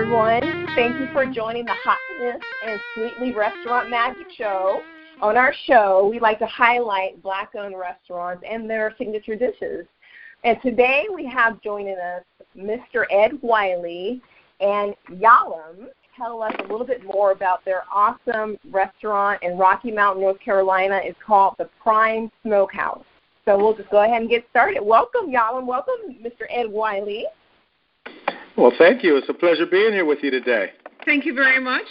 Everyone. Thank you for joining the Hotness and Sweetly Restaurant Magic Show. On our show, we like to highlight black owned restaurants and their signature dishes. And today we have joining us Mr. Ed Wiley and Yalam tell us a little bit more about their awesome restaurant in Rocky Mount, North Carolina. It's called the Prime Smokehouse. So we'll just go ahead and get started. Welcome, Yalam. Welcome, Mr. Ed Wiley. Well, thank you. It's a pleasure being here with you today. Thank you very much.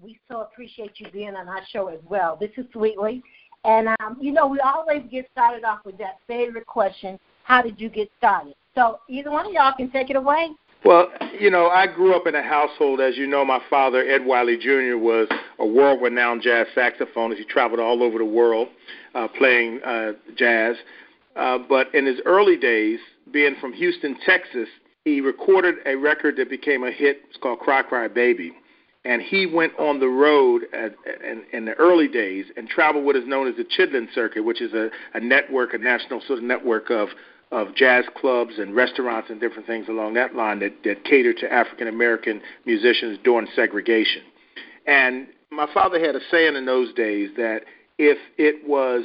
We so appreciate you being on our show as well. This is Sweetly. And, um, you know, we always get started off with that favorite question How did you get started? So either one of y'all can take it away. Well, you know, I grew up in a household, as you know, my father, Ed Wiley Jr., was a world renowned jazz saxophonist. He traveled all over the world uh, playing uh, jazz. Uh, but in his early days, being from Houston, Texas, he recorded a record that became a hit. It's called Cry Cry Baby. And he went on the road at, in, in the early days and traveled what is known as the Chitlin Circuit, which is a, a network, a national sort of network of of jazz clubs and restaurants and different things along that line that, that cater to African American musicians during segregation. And my father had a saying in those days that if it was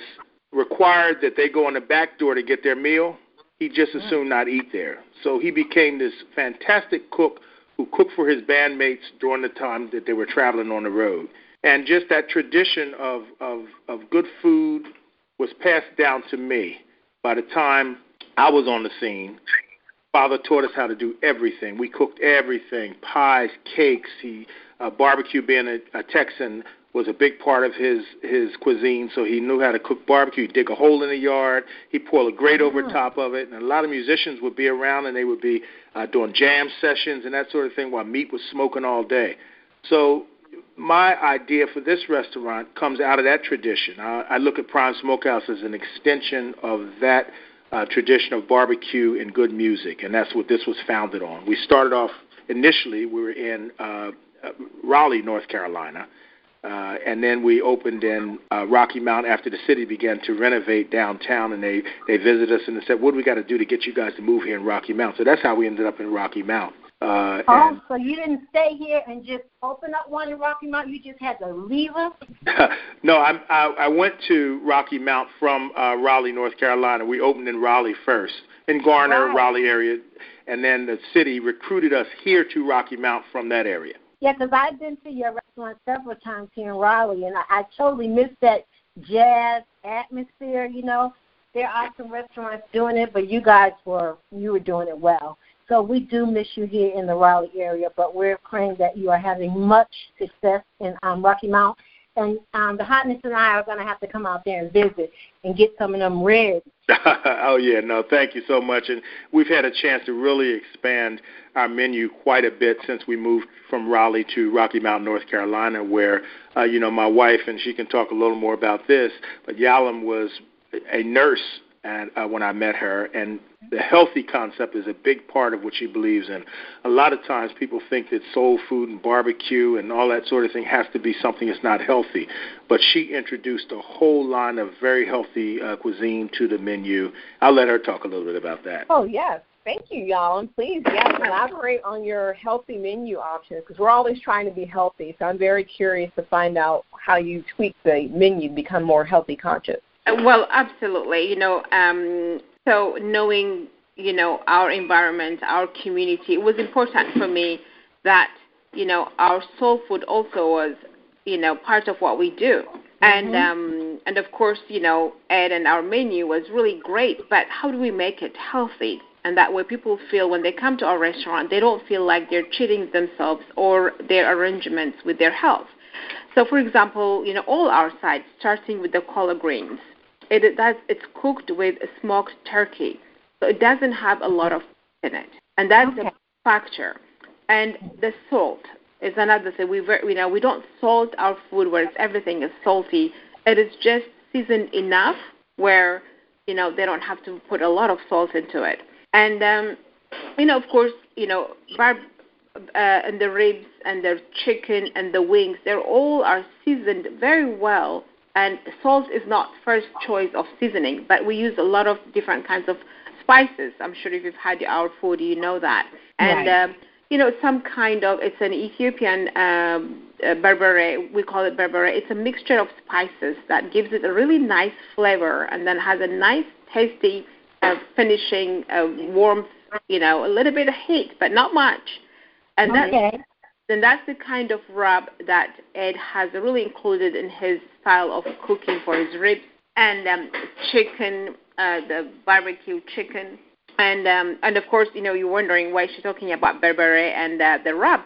required that they go on the back door to get their meal, he'd just as soon not eat there. So he became this fantastic cook who cooked for his bandmates during the time that they were traveling on the road. And just that tradition of, of, of good food was passed down to me by the time I was on the scene. Father taught us how to do everything. We cooked everything: pies, cakes. He uh, barbecue. Being a, a Texan was a big part of his his cuisine, so he knew how to cook barbecue. He'd dig a hole in the yard. He'd pour a grate over Mm. top of it, and a lot of musicians would be around, and they would be uh, doing jam sessions and that sort of thing while meat was smoking all day. So my idea for this restaurant comes out of that tradition. I, I look at Prime Smokehouse as an extension of that uh, tradition of barbecue and good music, and that's what this was founded on. We started off initially, we were in uh, uh, Raleigh, North Carolina, uh, and then we opened in uh, Rocky Mount after the city began to renovate downtown, and they they visited us and they said, "What do we got to do to get you guys to move here in Rocky Mount?" So that's how we ended up in Rocky Mount. Uh, Oh, and so you didn't stay here and just open up one in Rocky Mount. You just had to leave us. no, I, I I went to Rocky Mount from uh, Raleigh, North Carolina. We opened in Raleigh first, in Garner, Right. Raleigh area, and then the city recruited us here to Rocky Mount from that area. Yeah, 'cause I've been to your restaurant several times here in Raleigh, and I, I totally missed that jazz atmosphere. You know, there are some restaurants doing it, but you guys were you were doing it well. So we do miss you here in the Raleigh area, but we're praying that you are having much success in um, Rocky Mount. And um, the hotness and I are going to have to come out there and visit and get some of them ribs. oh yeah, no, thank you so much. And we've had a chance to really expand our menu quite a bit since we moved from Raleigh to Rocky Mount, North Carolina, where uh, you know my wife and she can talk a little more about this. But Yalam was a nurse and uh, when I met her, and the healthy concept is a big part of what she believes in. A lot of times people think that soul food and barbecue and all that sort of thing has to be something that's not healthy, but she introduced a whole line of very healthy uh, cuisine to the menu. I'll let her talk a little bit about that. Oh, yes. Thank you, y'all. And please, yes, elaborate on your healthy menu options because we're always trying to be healthy. So I'm very curious to find out how you tweak the menu to become more healthy conscious. Well, absolutely. You know, um, so knowing, you know, our environment, our community, it was important for me that, you know, our soul food also was, you know, part of what we do. And um, and of course, you know, Ed and our menu was really great. But how do we make it healthy? And that way, people feel when they come to our restaurant, they don't feel like they're cheating themselves or their arrangements with their health. So, for example, you know, all our sides, starting with the collard greens, it does it's cooked with smoked turkey, so it doesn't have a lot of in it, and that's Okay. a factor. And the salt is another thing. We you know we don't salt our food where it's everything is salty. It is just seasoned enough where you know they don't have to put a lot of salt into it. And um, you know, of course, you know, barb uh, and the ribs and the chicken and the wings, they're all are seasoned very well. And salt is not first choice of seasoning, but we use a lot of different kinds of spices. I'm sure if you've had our food, you know that. And Right. um, you know, some kind of it's an Ethiopian um, uh, berbere. We call it berbere. It's a mixture of spices that gives it a really nice flavor, and then has a nice, tasty uh, finishing, uh, warmth. You know, a little bit of heat, but not much. And okay. that, then that's the kind of rub that Ed has really included in his style of cooking for his ribs and um, chicken, uh, the barbecue chicken and um, and of course, you know, you're wondering why she's talking about berbere and uh, the rub.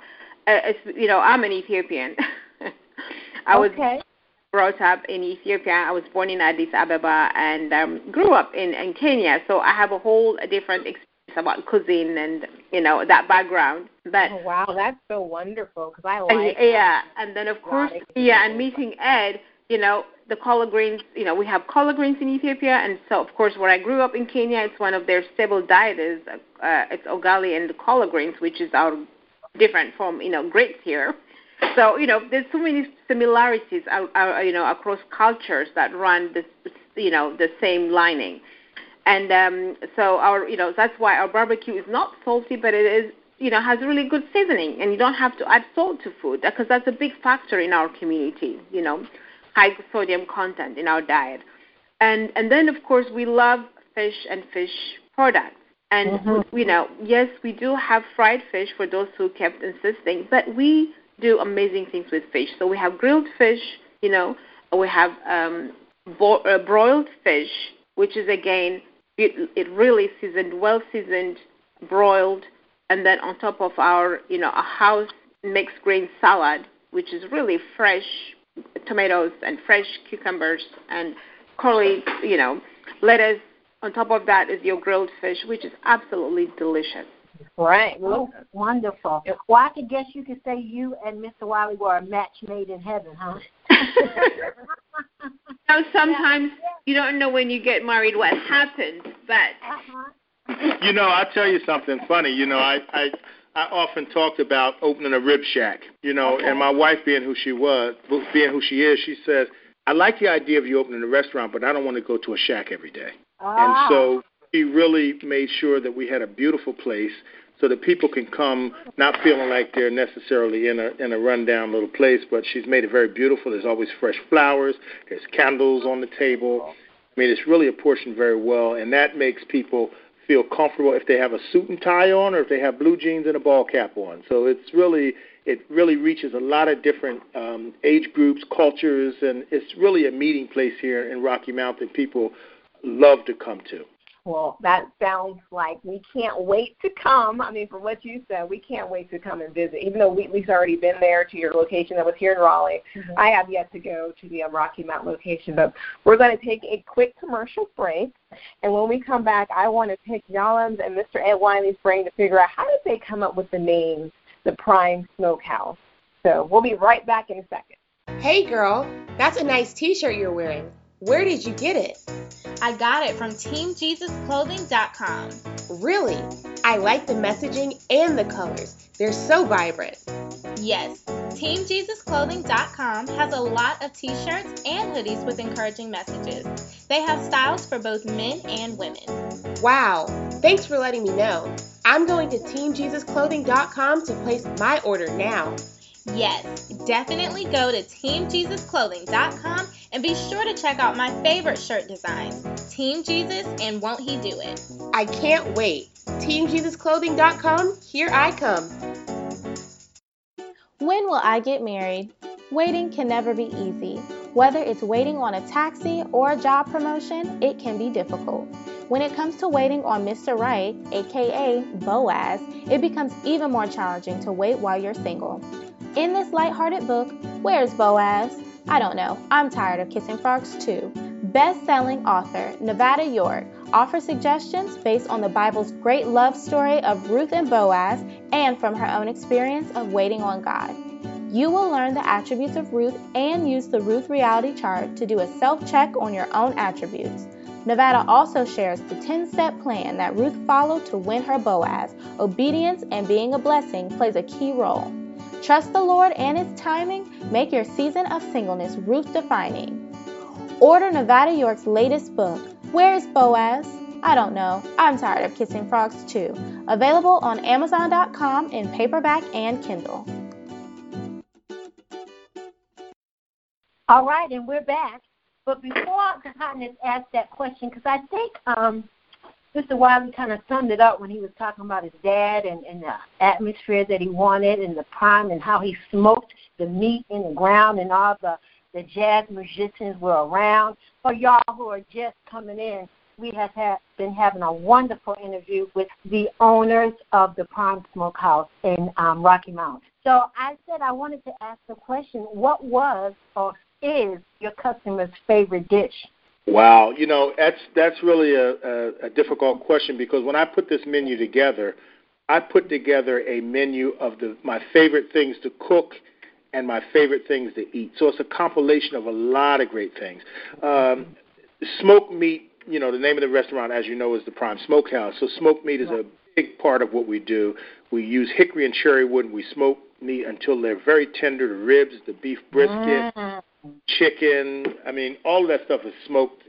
Uh, it's, you know, I'm an Ethiopian. I was okay. brought up in Ethiopia. I was born in Addis Ababa and um, grew up in, in Kenya. So I have a whole different experience about cuisine and you know that background. But Oh, wow, that's so wonderful because I like yeah, and then of course, yeah, and meeting Ed, you know, the collard greens, you know, we have collard greens in Ethiopia, and so of course, where I grew up in Kenya, it's one of their staple diet is uh, it's ugali and the collard greens, which is our different from you know grapes here. So you know, there's so many similarities, uh, uh, you know, across cultures that run this, you know, the same lining. And um, so our, you know, that's why our barbecue is not salty, but it is, you know, has really good seasoning, and you don't have to add salt to food because that's a big factor in our community. You know, high sodium content in our diet. And and then of course we love fish and fish products. And Mhm. you know, yes, we do have fried fish for those who kept insisting, but we do amazing things with fish. So we have grilled fish, you know, we have um, bo- uh, broiled fish, which is again it, it really seasoned, well seasoned, broiled, and then on top of our, you know, a house mixed grain salad, which is really fresh tomatoes and fresh cucumbers and curly, you know, lettuce. On top of that is your grilled fish, which is absolutely delicious. right. Oh, wonderful. Well, I could guess you could say you and Mr. Wiley were a match made in heaven, huh? Now, sometimes you don't know when you get married what happened, but Uh-huh. You know, I'll tell you something funny. You know, I I I often talked about opening a rib shack. You know, Okay. and my wife being who she was, being who she is, she says, "I like the idea of you opening a restaurant, but I don't want to go to a shack every day." Ah, And so she really made sure that we had a beautiful place so that people can come not feeling like they're necessarily in a in a rundown little place, but she's made it very beautiful. There's always fresh flowers, there's candles on the table. I mean, it's really apportioned very well, and that makes people feel comfortable if they have a suit and tie on or if they have blue jeans and a ball cap on. So it's really it really reaches a lot of different um, age groups, cultures, and it's really a meeting place here in Rocky Mountain. People love to come to. Well, that sounds like we can't wait to come. I mean, from what you said, we can't wait to come and visit. Even though Sweetly's already been there to your location that was here in Raleigh, Mhm. I have yet to go to the um, Rocky Mountain location. But we're going to take a quick commercial break, and when we come back, I want to pick Yalom's and Mr. Ed Wiley's brain to figure out how did they come up with the name, the Prime Smokehouse. So we'll be right back in a second. Hey girl, that's a nice t shirt you're wearing. Where did you get it? I got it from TeamJesusClothing.com. Really? I like the messaging and the colors. They're so vibrant. Yes, TeamJesusClothing.com has a lot of t shirts and hoodies with encouraging messages. They have styles for both men and women. Wow, thanks for letting me know. I'm going to TeamJesusClothing.com to place my order now. Yes, definitely go to TeamJesusClothing.com and be sure to check out my favorite shirt designs, Team Jesus and Won't He Do It? I can't wait. TeamJesusClothing.com, here I come. When will I get married? Waiting can never be easy. Whether it's waiting on a taxi or a job promotion, it can be difficult. When it comes to waiting on Mr. Right, aka Boaz, it becomes even more challenging to wait while you're single. In this lighthearted book, Where's Boaz? I don't know, I'm tired of kissing frogs too. Best selling author Nevada York offers suggestions based on the Bible's great love story of Ruth and Boaz and from her own experience of waiting on God. You will learn the attributes of Ruth and use the Ruth reality chart to do a self check on your own attributes. Nevada also shares the 10 step plan that Ruth followed to win her Boaz. Obedience and being a blessing plays a key role. Trust the Lord and His timing, make your season of singleness Ruth defining. Order Nevada York's latest book, Where's Boaz? I don't know. I'm tired of kissing frogs too. Available on Amazon.com in paperback and Kindle. All right, and we're back. But before Hotness asked that question, because I think um, Mr. Wiley kind of summed it up when he was talking about his dad and, and the atmosphere that he wanted and the prime and how he smoked the meat in the ground and all the, the jazz musicians were around. For y'all who are just coming in, we have had, been having a wonderful interview with the owners of the Prime Smokehouse in um, Rocky Mount. So I said I wanted to ask the question, what was or is your customer's favorite dish? Wow, you know that's that's really a, a, a difficult question because when I put this menu together, I put together a menu of the my favorite things to cook and my favorite things to eat. So it's a compilation of a lot of great things. Um, smoked meat, you know, the name of the restaurant, as you know, is the Prime Smokehouse. So smoked meat is a big part of what we do. We use hickory and cherry wood, and we smoke meat until they're very tender. The ribs, the beef brisket, mm chicken. I mean, all of that stuff is smoked.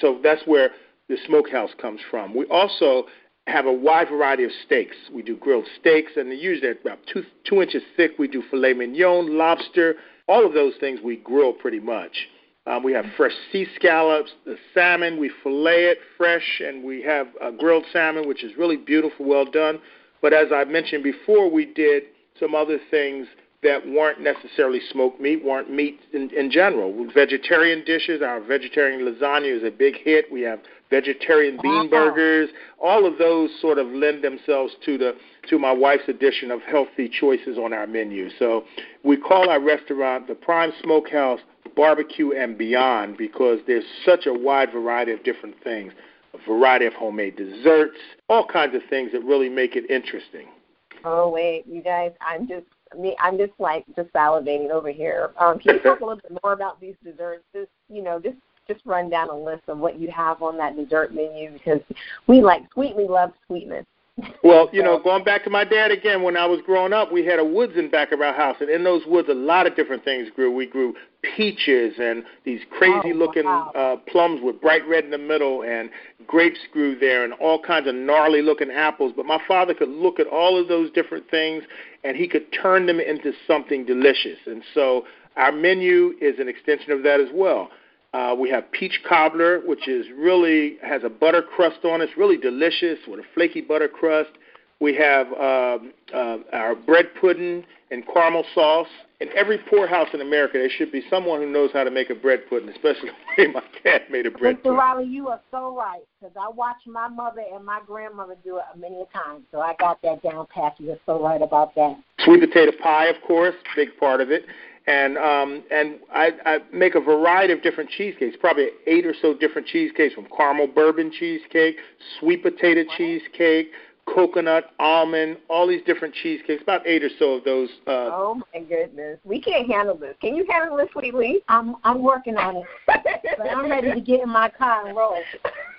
So that's where the smokehouse comes from. We also have a wide variety of steaks. We do grilled steaks, and usually they're about two two inches thick. We do filet mignon, lobster, all of those things we grill pretty much. Um, we have fresh sea scallops, the salmon. We fillet it fresh, and we have uh, grilled salmon, which is really beautiful, well done. But as I mentioned before, we did some other things that weren't necessarily smoked meat, weren't meat in, in general. Vegetarian dishes, our vegetarian lasagna is a big hit. We have vegetarian bean burgers. All of those sort of lend themselves to the to my wife's addition of healthy choices on our menu. So we call our restaurant the Prime Smokehouse Barbecue and Beyond because there's such a wide variety of different things, a variety of homemade desserts, all kinds of things that really make it interesting. Oh wait, you guys, I'm just me, I'm just like just salivating over here. Um, can you talk a little bit more about these desserts? Just you know, just just run down a list of what you have on that dessert menu because we like sweet. We love sweetness. Well, you know, going back to my dad again, when I was growing up, we had a woods in back of our house, and in those woods, a lot of different things grew. We grew peaches and these crazy-looking oh, wow. uh, plums with bright red in the middle, and grapes grew there, and all kinds of gnarly-looking apples. But my father could look at all of those different things, and he could turn them into something delicious. And so our menu is an extension of that as well. Uh, we have peach cobbler, which is really has a butter crust on it. It's really delicious with a flaky butter crust. We have uh, uh, our bread pudding and caramel sauce. In every poorhouse in America, there should be someone who knows how to make a bread pudding, especially the way my dad made a bread Mr. pudding. Mr. Riley, you are so right because I watched my mother and my grandmother do it many a time, so I got that down pat. You're so right about that. Sweet potato pie, of course, big part of it and um, and I, I make a variety of different cheesecakes, probably eight or so different cheesecakes, from caramel bourbon cheesecake, sweet potato cheesecake, coconut, almond, all these different cheesecakes. About eight or so of those. Uh, oh my goodness, we can't handle this. Can you handle this, Sweetly? I'm I'm working on it, but I'm ready to get in my car and roll.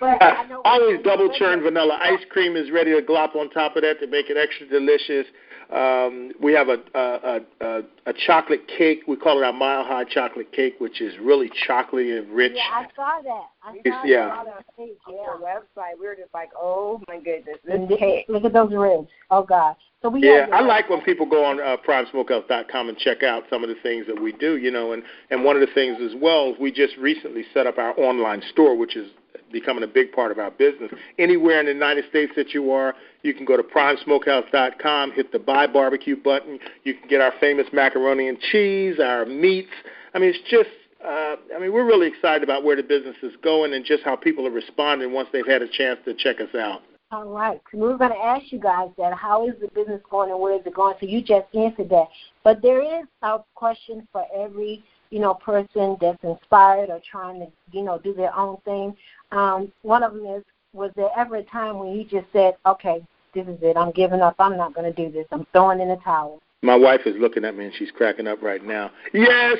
But I know always double churned vanilla ice cream is ready to glop on top of that to make it extra delicious. Um, we have a, a, a, a chocolate cake. We call it our mile high chocolate cake, which is really chocolatey and rich. Yeah, I saw that. I saw yeah. that on page. Yeah, website. We were just like, oh my goodness, this And cake. Look at those ribs. Oh God. So we Yeah, I like when people go on uh, PrimeSmokehouse.com and check out some of the things that we do. You know, and and one of the things as well we just recently set up our online store, which is becoming a big part of our business. Anywhere in the United States that you are, you can go to primesmokehouse.com, hit the buy barbecue button. You can get our famous macaroni and cheese, our meats. I mean, it's just uh, I mean, we're really excited about where the business is going and just how people are responding once they've had a chance to check us out. All right. So we were going to ask you guys that. How is the business going and where is it going? So you just answered that. But there is a question for every you know person that's inspired or trying to you know do their own thing. Um, one of them is: Was there ever a time when you just said, "Okay, this is it. I'm giving up. I'm not going to do this. I'm throwing in the towel." My wife is looking at me and she's cracking up right now. Yes.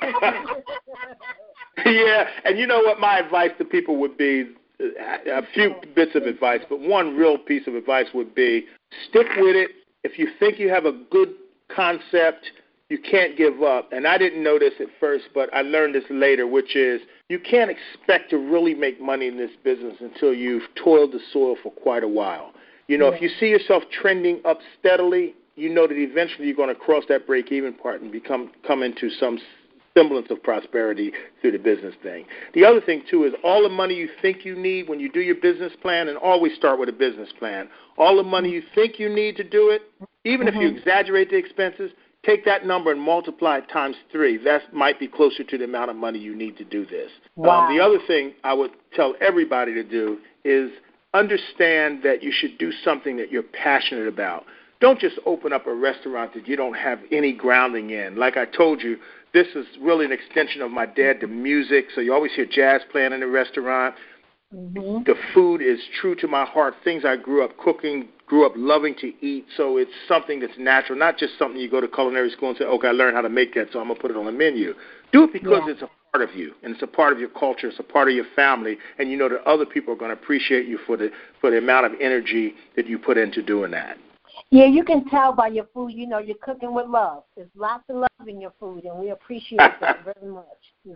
yeah, and you know what my advice to people would be a few bits of advice, but one real piece of advice would be stick with it. If you think you have a good concept, you can't give up. And I didn't know this at first, but I learned this later, which is you can't expect to really make money in this business until you've toiled the soil for quite a while. You know, yeah. if you see yourself trending up steadily, you know that eventually you're going to cross that break even part and become come into some semblance of prosperity through the business thing. The other thing too is all the money you think you need when you do your business plan, and always start with a business plan. All the money you think you need to do it, even mm-hmm. if you mm-hmm. exaggerate the expenses, take that number and multiply it times three. That might be closer to the amount of money you need to do this. Wow. Um, the other thing I would tell everybody to do is understand that you should do something that you're passionate about. Don't just open up a restaurant that you don't have any grounding in. Like I told you, this is really an extension of my dad to music. So you always hear jazz playing in the restaurant. Mm-hmm. The food is true to my heart. Things I grew up cooking, grew up loving to eat. So it's something that's natural, not just something you go to culinary school and say, "Okay, I learned how to make that, so I'm gonna put it on the menu." Do it because yeah. it's a part of you, and it's a part of your culture. It's a part of your family, and you know that other people are going to appreciate you for the for the amount of energy that you put into doing that. Yeah, you can tell by your food. You know, you're cooking with love. There's lots of love in your food, and we appreciate that very much,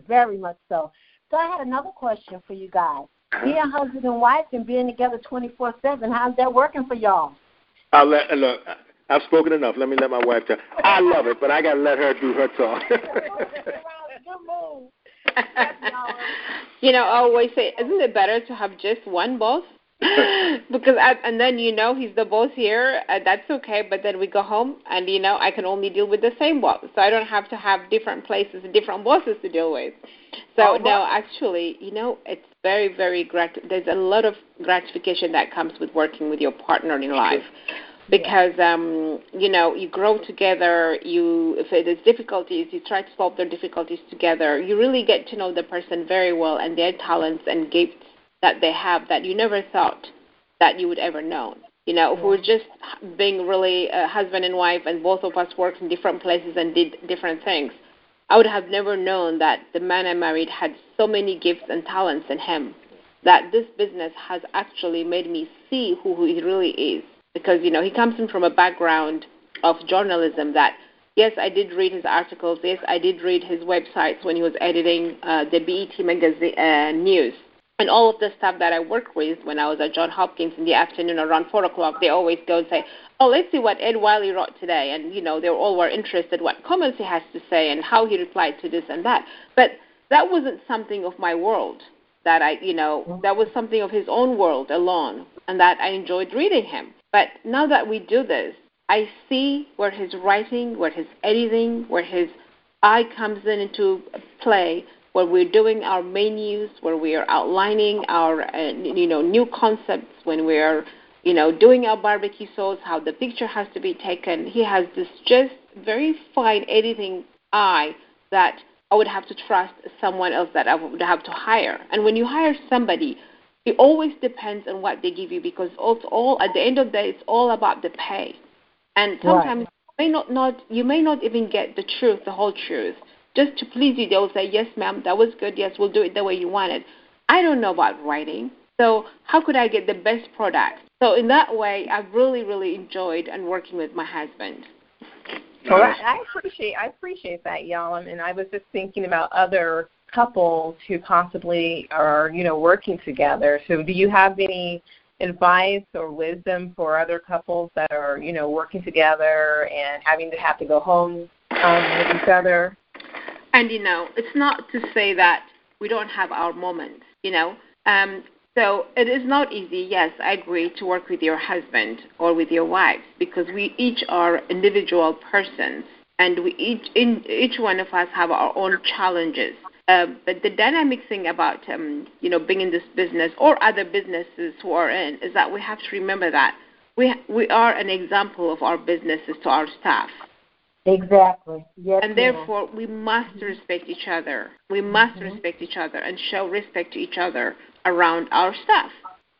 very much so. So I had another question for you guys. Being husband and wife and being together 24/7, how's that working for y'all? I'll let look. I've spoken enough. Let me let my wife talk. I love it, but I got to let her do her talk. you know, I always say, isn't it better to have just one boss? because I, and then you know he's the boss here uh, that's okay but then we go home and you know i can only deal with the same boss so i don't have to have different places and different bosses to deal with so oh, no actually you know it's very very grat there's a lot of gratification that comes with working with your partner in life. Because um you know you grow together you if there's difficulties you try to solve their difficulties together. You really get to know the person very well and their talents and gifts that they have that you never thought that you would ever know. You know, if we were just being really a husband and wife and both of us worked in different places and did different things, I would have never known that the man I married had so many gifts and talents in him that this business has actually made me see who he really is. Because, you know, he comes in from a background of journalism that, yes, I did read his articles, yes, I did read his websites when he was editing uh, the BET magazine uh, news and all of the staff that I work with when I was at John Hopkins in the afternoon around four o'clock, they always go and say, "Oh, let's see what Ed Wiley wrote today," and you know they all were interested what comments he has to say and how he replied to this and that. But that wasn't something of my world that I, you know, mm-hmm. that was something of his own world alone, and that I enjoyed reading him. But now that we do this, I see where his writing, where his editing, where his eye comes in into play where we're doing our menus, where we are outlining our uh, you know new concepts, when we're you know doing our barbecue sauce, how the picture has to be taken. He has this just very fine editing eye that I would have to trust someone else that I would have to hire. And when you hire somebody, it always depends on what they give you because it's all at the end of the day, it's all about the pay. And sometimes right. you may not, not you may not even get the truth, the whole truth just to please you, they'll say, Yes, ma'am, that was good. Yes, we'll do it the way you want it. I don't know about writing. So how could I get the best product? So in that way, I've really, really enjoyed and working with my husband. Well, I, I appreciate I appreciate that, y'all. And I was just thinking about other couples who possibly are, you know, working together. So, do you have any advice or wisdom for other couples that are, you know, working together and having to have to go home um, with each other? And you know, it's not to say that we don't have our moments. You know, um, so it is not easy. Yes, I agree to work with your husband or with your wife because we each are individual persons, and we each in each one of us have our own challenges. Uh, but the dynamic thing about um, you know being in this business or other businesses who are in is that we have to remember that we we are an example of our businesses to our staff. Exactly. Yes. And therefore, we must respect each other. We must mm-hmm. respect each other and show respect to each other around our stuff.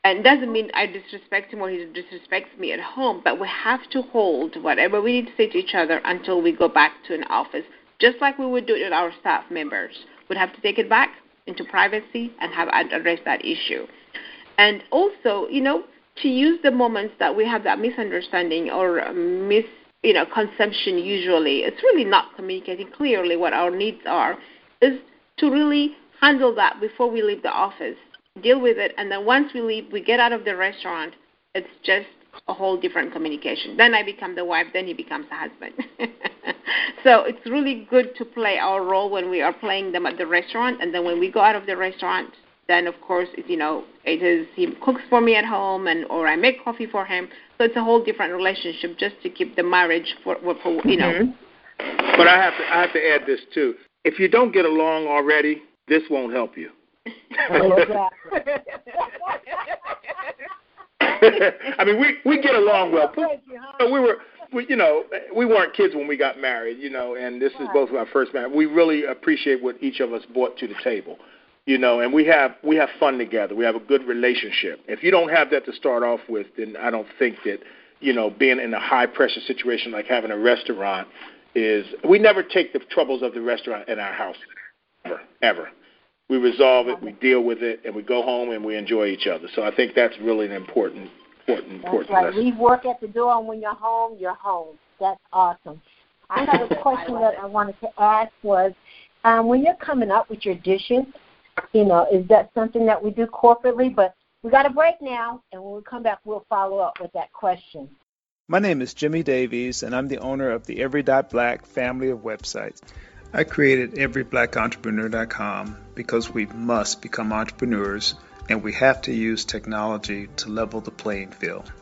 And it doesn't mean I disrespect him or he disrespects me at home, but we have to hold whatever we need to say to each other until we go back to an office, just like we would do it with our staff members. We'd have to take it back into privacy and have address that issue. And also, you know, to use the moments that we have that misunderstanding or mis you know consumption usually it's really not communicating clearly what our needs are is to really handle that before we leave the office deal with it and then once we leave we get out of the restaurant it's just a whole different communication then i become the wife then he becomes the husband so it's really good to play our role when we are playing them at the restaurant and then when we go out of the restaurant then of course you know it is he cooks for me at home and or I make coffee for him. So it's a whole different relationship just to keep the marriage for, for you know. Mm-hmm. But I have to I have to add this too. If you don't get along already, this won't help you. I mean, we we get along well. We were, we, you know, we weren't kids when we got married, you know, and this is both our first marriage. We really appreciate what each of us brought to the table you know, and we have we have fun together. We have a good relationship. If you don't have that to start off with, then I don't think that you know being in a high pressure situation like having a restaurant is. We never take the troubles of the restaurant in our house ever, ever. We resolve it, we deal with it, and we go home and we enjoy each other. So I think that's really an important, important, that's important right. lesson. Leave work at the door, and when you're home, you're home. That's awesome. I have a question that I wanted to ask was, um, when you're coming up with your dishes, you know, is that something that we do corporately? But we got a break now, and when we come back, we'll follow up with that question. My name is Jimmy Davies, and I'm the owner of the Every Dot Black family of websites. I created EveryBlackEntrepreneur.com because we must become entrepreneurs and we have to use technology to level the playing field.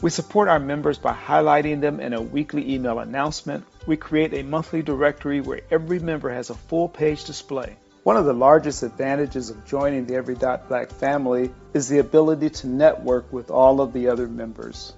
We support our members by highlighting them in a weekly email announcement. We create a monthly directory where every member has a full page display. One of the largest advantages of joining the Every Dot Black family is the ability to network with all of the other members.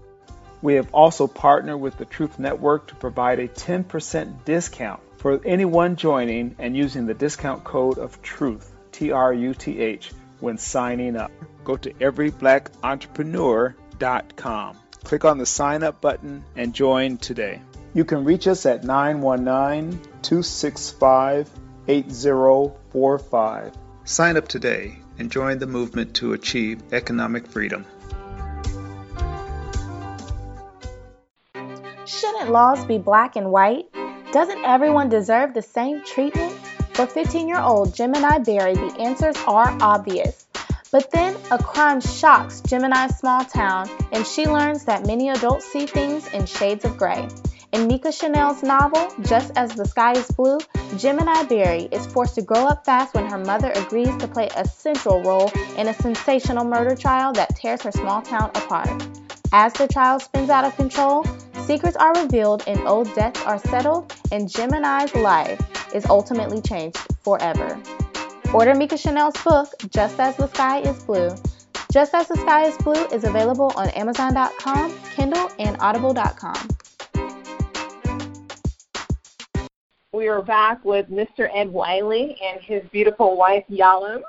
We have also partnered with the Truth Network to provide a 10% discount for anyone joining and using the discount code of TRUTH, T R U T H, when signing up. Go to everyblackentrepreneur.com. Click on the sign up button and join today. You can reach us at 919 265 8045. Sign up today and join the movement to achieve economic freedom. Shouldn't laws be black and white? Doesn't everyone deserve the same treatment? For 15 year old Gemini Berry, the answers are obvious. But then a crime shocks Gemini's small town, and she learns that many adults see things in shades of gray. In Mika Chanel's novel, Just as the Sky is Blue, Gemini Berry is forced to grow up fast when her mother agrees to play a central role in a sensational murder trial that tears her small town apart. As the trial spins out of control, secrets are revealed and old debts are settled, and Gemini's life is ultimately changed forever. Order Mika Chanel's book, Just as the Sky is Blue. Just as the Sky is Blue is available on Amazon.com, Kindle, and Audible.com. We are back with Mr. Ed Wiley and his beautiful wife, Yalom,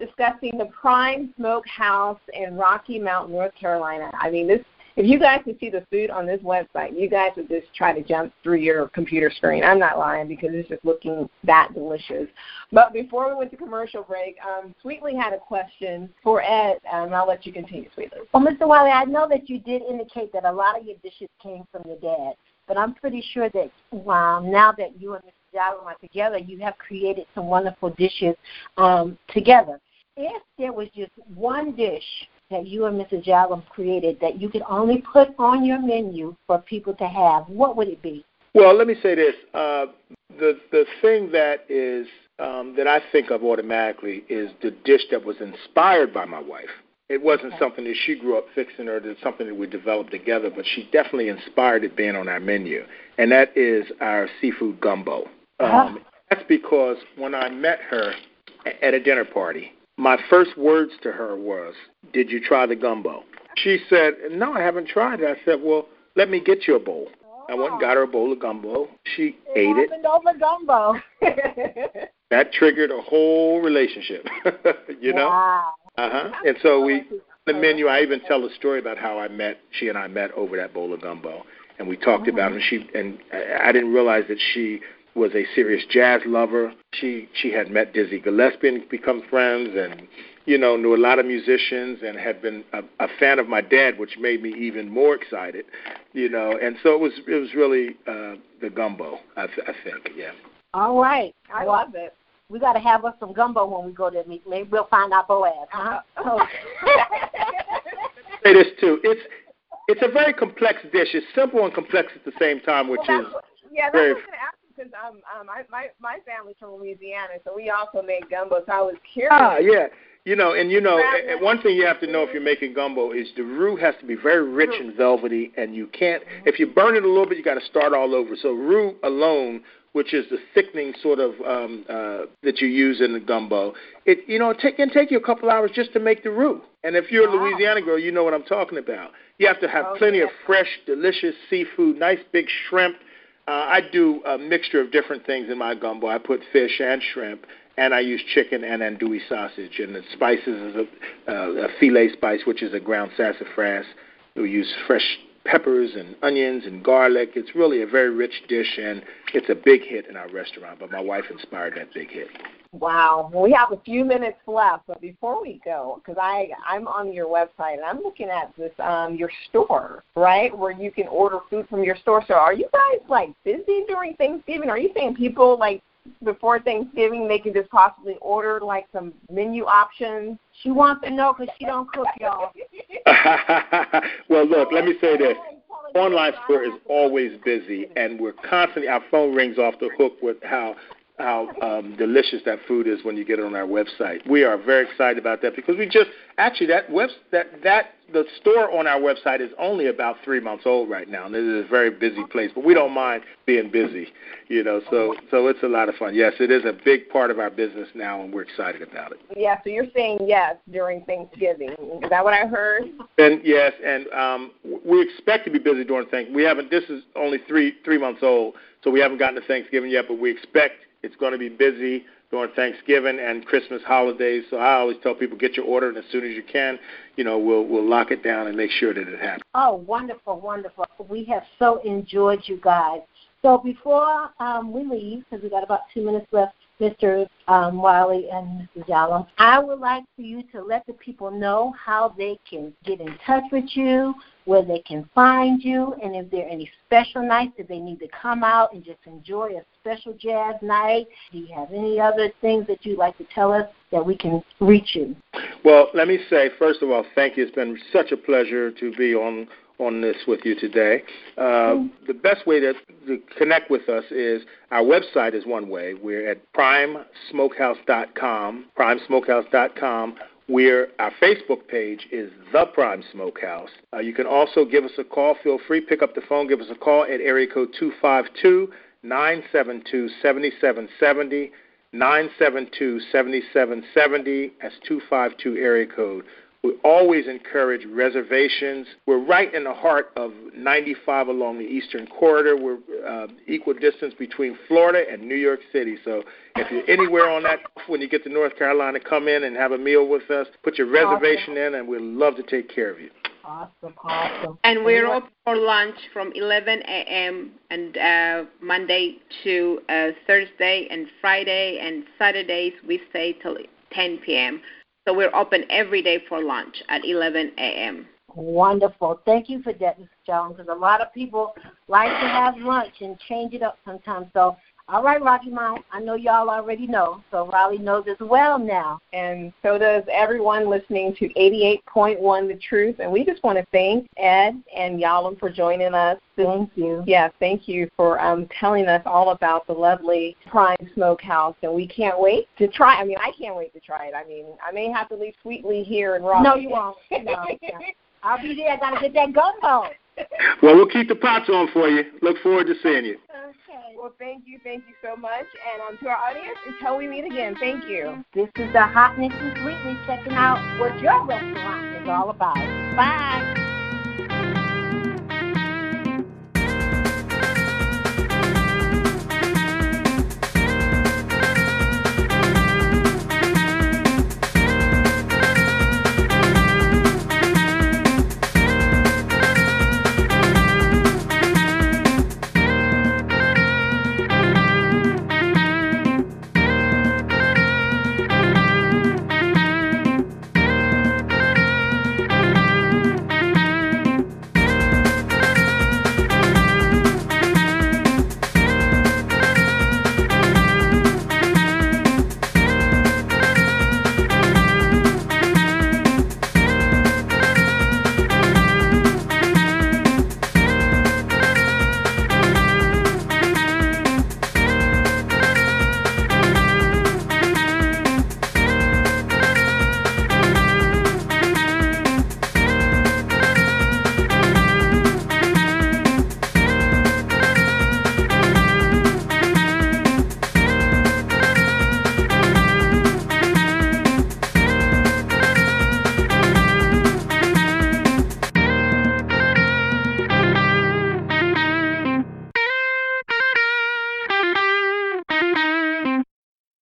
discussing the Prime Smokehouse in Rocky Mount, North Carolina. I mean, this if you guys could see the food on this website, you guys would just try to jump through your computer screen. I'm not lying because it's just looking that delicious. But before we went to commercial break, um, Sweetly had a question for Ed, and I'll let you continue, Sweetly. Well, Mr. Wiley, I know that you did indicate that a lot of your dishes came from your dad. But I'm pretty sure that um, now that you and Mr. Yalom are together, you have created some wonderful dishes um, together. If there was just one dish that you and Mrs. Yalom created that you could only put on your menu for people to have, what would it be? Well, let me say this: uh, the the thing that is um, that I think of automatically is the dish that was inspired by my wife. It wasn't okay. something that she grew up fixing or that something that we developed together, but she definitely inspired it being on our menu, and that is our seafood gumbo. Uh-huh. Um, that's because when I met her at a dinner party, my first words to her was, "Did you try the gumbo?" She said, "No, I haven't tried it." I said, "Well, let me get you a bowl." I went and got her a bowl of gumbo. She it ate it. over gumbo. that triggered a whole relationship. you know. Wow. Uh huh. And so we, the menu. I even tell a story about how I met. She and I met over that bowl of gumbo, and we talked about it. And she and I didn't realize that she was a serious jazz lover. She she had met Dizzy Gillespie and become friends, and you know, knew a lot of musicians and had been a, a fan of my dad, which made me even more excited, you know. And so it was it was really uh, the gumbo, I, th- I think, yeah. All right, I love it. We got to have us some gumbo when we go to meet. Maybe we'll find our Boaz, huh? Oh. Say this too. It's it's a very complex dish. It's simple and complex at the same time, which well, is yeah. That's very, what I was going to ask because um, um, my my my family's from Louisiana, so we also make gumbo. So I was curious. Ah, yeah. You know, and you know, one thing you have to know if you're making gumbo is the roux has to be very rich and velvety, and you can't. If you burn it a little bit, you got to start all over. So roux alone, which is the thickening sort of um, uh, that you use in the gumbo, it you know it take, can take you a couple hours just to make the roux. And if you're a Louisiana girl, you know what I'm talking about. You have to have Okay. plenty of fresh, delicious seafood, nice big shrimp. Uh, I do a mixture of different things in my gumbo. I put fish and shrimp, and I use chicken and andouille sausage. And the spices is a, uh, a filé spice, which is a ground sassafras. We use fresh peppers and onions and garlic. It's really a very rich dish, and it's a big hit in our restaurant. But my wife inspired that big hit. Wow. Well, we have a few minutes left, but before we go, because I I'm on your website and I'm looking at this um your store, right, where you can order food from your store. So are you guys like busy during Thanksgiving? Are you saying people like before Thanksgiving they can just possibly order like some menu options? She wants to know because she don't cook, y'all. well, look, let me say this. Online store is always busy, and we're constantly, our phone rings off the hook with how how um, delicious that food is when you get it on our website. We are very excited about that because we just actually that web that that the store on our website is only about three months old right now, and it is a very busy place. But we don't mind being busy, you know. So so it's a lot of fun. Yes, it is a big part of our business now, and we're excited about it. Yeah, so you're saying yes during Thanksgiving. Is that what I heard? And yes, and um, we expect to be busy during Thanksgiving. We haven't. This is only three three months old, so we haven't gotten to Thanksgiving yet. But we expect it's going to be busy during Thanksgiving and Christmas holidays. So I always tell people get your order, and as soon as you can, you know, we'll we'll lock it down and make sure that it happens. Oh, wonderful, wonderful. We have so enjoyed you guys. So before um, we leave, because we got about two minutes left, Mr. Um, Wiley and Mrs. I would like for you to let the people know how they can get in touch with you, where they can find you, and if there are any special nights that they need to come out and just enjoy a special jazz night. Do you have any other things that you'd like to tell us that we can reach you? Well, let me say first of all, thank you. It's been such a pleasure to be on on this with you today. Uh, the best way to, to connect with us is our website is one way. We're at primesmokehouse.com, primesmokehouse.com. We're, our Facebook page is The Prime Smokehouse. Uh, you can also give us a call. Feel free, pick up the phone, give us a call at area code 252 972 7770. 972 7770. That's 252 area code. We always encourage reservations. We're right in the heart of 95 along the Eastern Corridor. We're uh, equal distance between Florida and New York City. So if you're anywhere on that, when you get to North Carolina, come in and have a meal with us. Put your reservation in, and we'd love to take care of you. Awesome, awesome. And we're open for lunch from 11 a.m. and uh, Monday to uh, Thursday and Friday and Saturdays we stay till 10 p.m. So we're open every day for lunch at 11 a.m. Wonderful. Thank you for that, Mrs. Jones, because a lot of people like to have lunch and change it up sometimes. So, all right, Rocky Mount, I know y'all already know, so Raleigh knows as well now. And so does everyone listening to 88.1 The Truth. And we just want to thank Ed and Yalom for joining us. Thank you. Yeah, thank you for um, telling us all about the lovely Prime Smokehouse. And we can't wait to try. I mean, I can't wait to try it. I mean, I may have to leave Sweetly here in Raleigh. No, you won't. No. I'll be there. I got to get that gumbo. Well, we'll keep the pots on for you. Look forward to seeing you. Okay. Well, thank you, thank you so much. And um, to our audience, until we meet again, thank you. This is the Hotness and Sweetly checking out what your restaurant is all about. Bye.